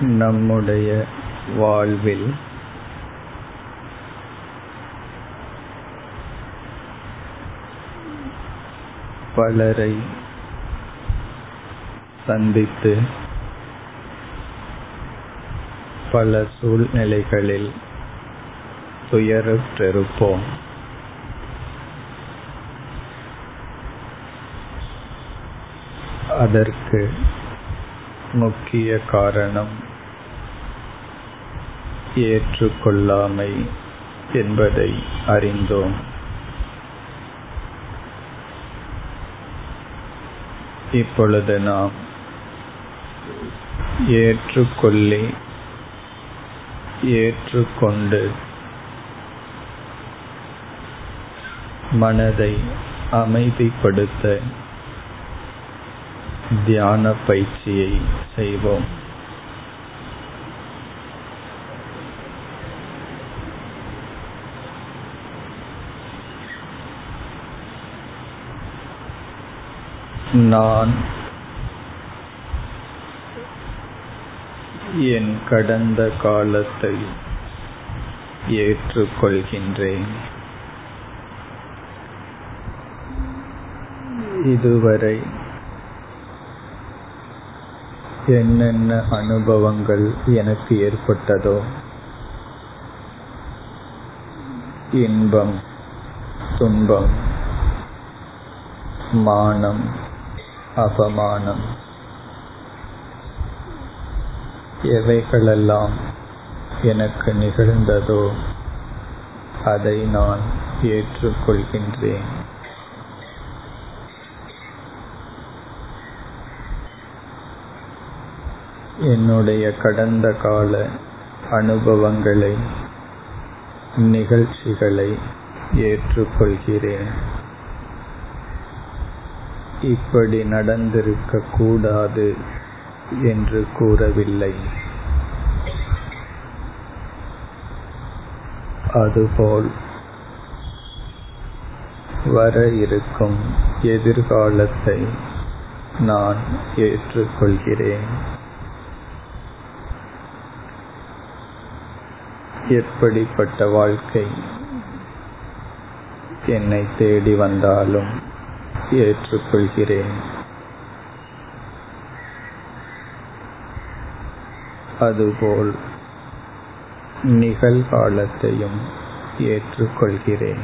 நம்முடைய வாழ்வில் பலரை சந்தித்து பல சூழ்நிலைகளில் துயரற்றிருப்போம் அதற்கு முக்கிய காரணம் ஏற்றுக்கொள்ளாமை என்பதை அறிந்தோம். இப்பொழுது நாம் ஏற்றுக்கொள்ளி ஏற்றுக்கொண்டு மனதை அமைதிப்படுத்த தியான பயிற்சியை செய்வோம். நான் என் கடந்த காலத்தை ஏற்றுக்கொள்கின்றேன். இதுவரை என்னென்ன அனுபவங்கள் எனக்கு ஏற்பட்டதோ? இன்பம் துன்பம் மானம் அபமானம் எவைகளெல்லாம் எனக்கு நிகழ்ந்ததோ அதை நான் ஏற்றுக்கொள்கின்றேன். என்னுடைய கடந்த கால அனுபவங்களை நிகழ்ச்சிகளை ஏற்றுக்கொள்கிறேன். இப்படி நடந்திருக்க கூடாது என்று கூறவில்லை. அதுபோல் வர இருக்கும் எதிர்காலத்தை நான் ஏற்றுக்கொள்கிறேன். எப்படிப்பட்ட வாழ்க்கை என்னை தேடி வந்தாலும் ஏற்றுக்கொள்கிறேன். அதுபோல் நிகழ்காலத்தையும் ஏற்றுக்கொள்கிறேன்.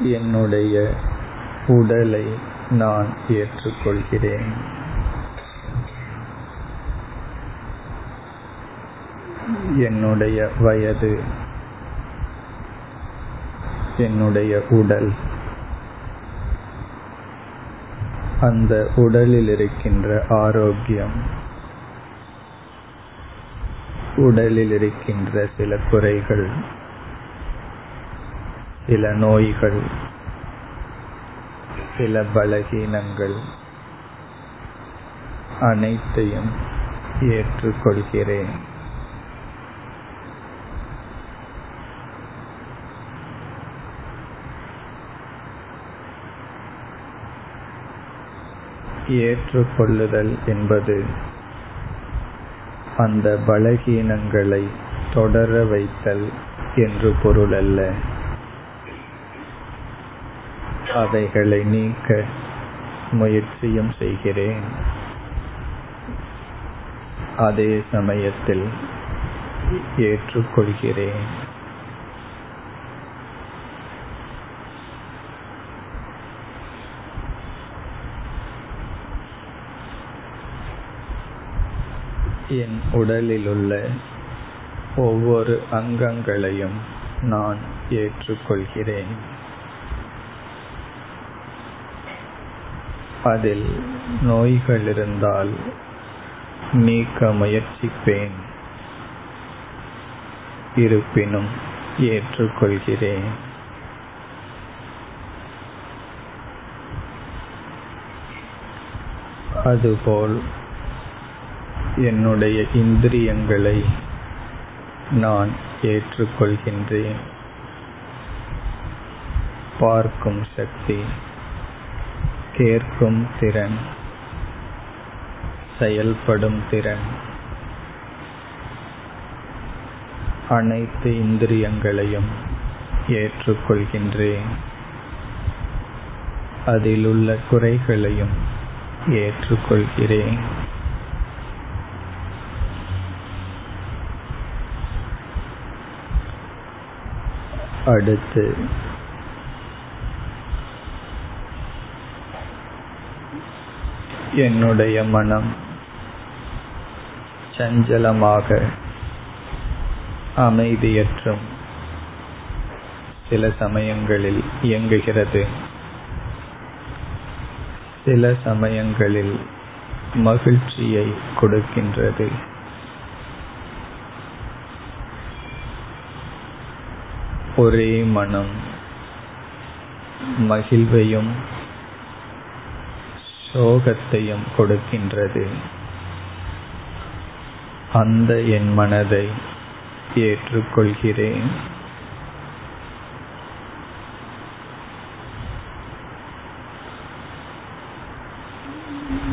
என்னுடைய உடலை நான் ஏற்றுக்கொள்கிறேன். என்னுடைய வயது என்னுடைய உடல். அந்த உடலில் இருக்கின்ற ஆரோக்கியம் உடலில் இருக்கின்ற சில குறைகள் சில நோய்கள் சில பலகீனங்கள் அனைத்தையும் ஏற்றுக்கொள்கிறேன். ஏற்றுக்கொள்ளுதல் என்பது அந்த பலகீனங்களை தொடர வைத்தல் என்று பொருள் அல்ல. அவைகளை நீக்க முயற்சியும் செய்கிறேன். அதே சமயத்தில் ஏற்றுக்கொள்கிறேன். என் உடலில் உள்ள ஒவ்வொரு அங்கங்களையும் நான் ஏற்றுக்கொள்கிறேன். அதில் நோய்கள் இருந்தால் நீக்க முயற்சிப்பேன். இருப்பினும் ஏற்றுக்கொள்கிறேன். அதுபோல் என்னுடைய இந்திரியங்களை நான் ஏற்றுக்கொள்கின்றேன். பார்க்கும் சக்தி கேட்கும் திறன் செயல்படும் திறன். அனைத்து இந்திரியங்களையும் ஏற்றுக்கொள்கின்றேன். அதிலுள்ள குறைகளையும் ஏற்றுக்கொள்கிறேன். அடுத்து என்னுடைய மனம் சஞ்சலமாக அமைதியற்றும் சில சமயங்களில் இயங்குகிறது. சில சமயங்களில் மகிழ்ச்சியை கொடுக்கின்றது. ஒரே மனம் மகிழ்வையும் சோகத்தையும் கொடுக்கின்றது. அந்த என் மனதை ஏற்றுக்கொள்கிறேன்.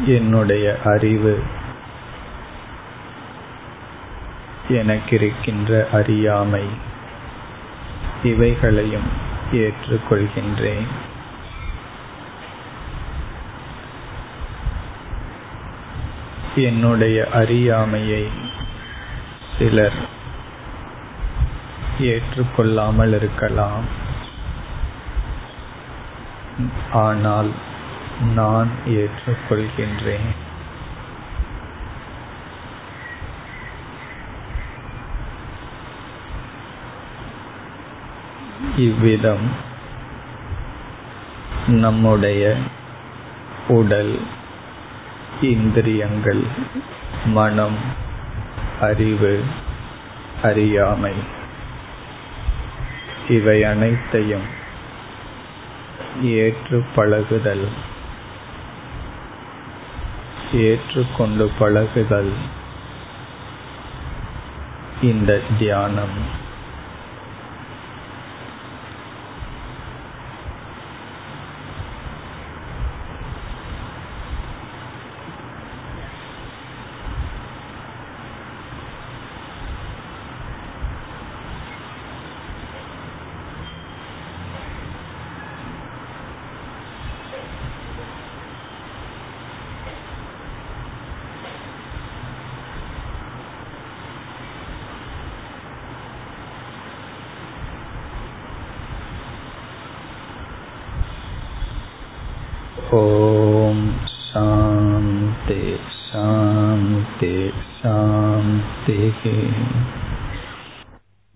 என்னுடைய அறிவு எனக்கிருக்கின்ற அறியாமை இவைகளையும் ஏற்றுக்கொள்கின்றேன். என்னுடைய அறியாமையை சிலர் ஏற்றுக்கொள்ளாமல் இருக்கலாம். ஆனால் நான் ஏற்றுக்கொள்கின்றேன். இவ்விதம் நம்முடைய உடல் இந்திரியங்கள் மனம் அறிவு அறியாமை. இவை அனைத்தையும் ஏற்று பழகுதல். ஏற்றுக்கொண்டு பழகுதல். இந்த தியானம். o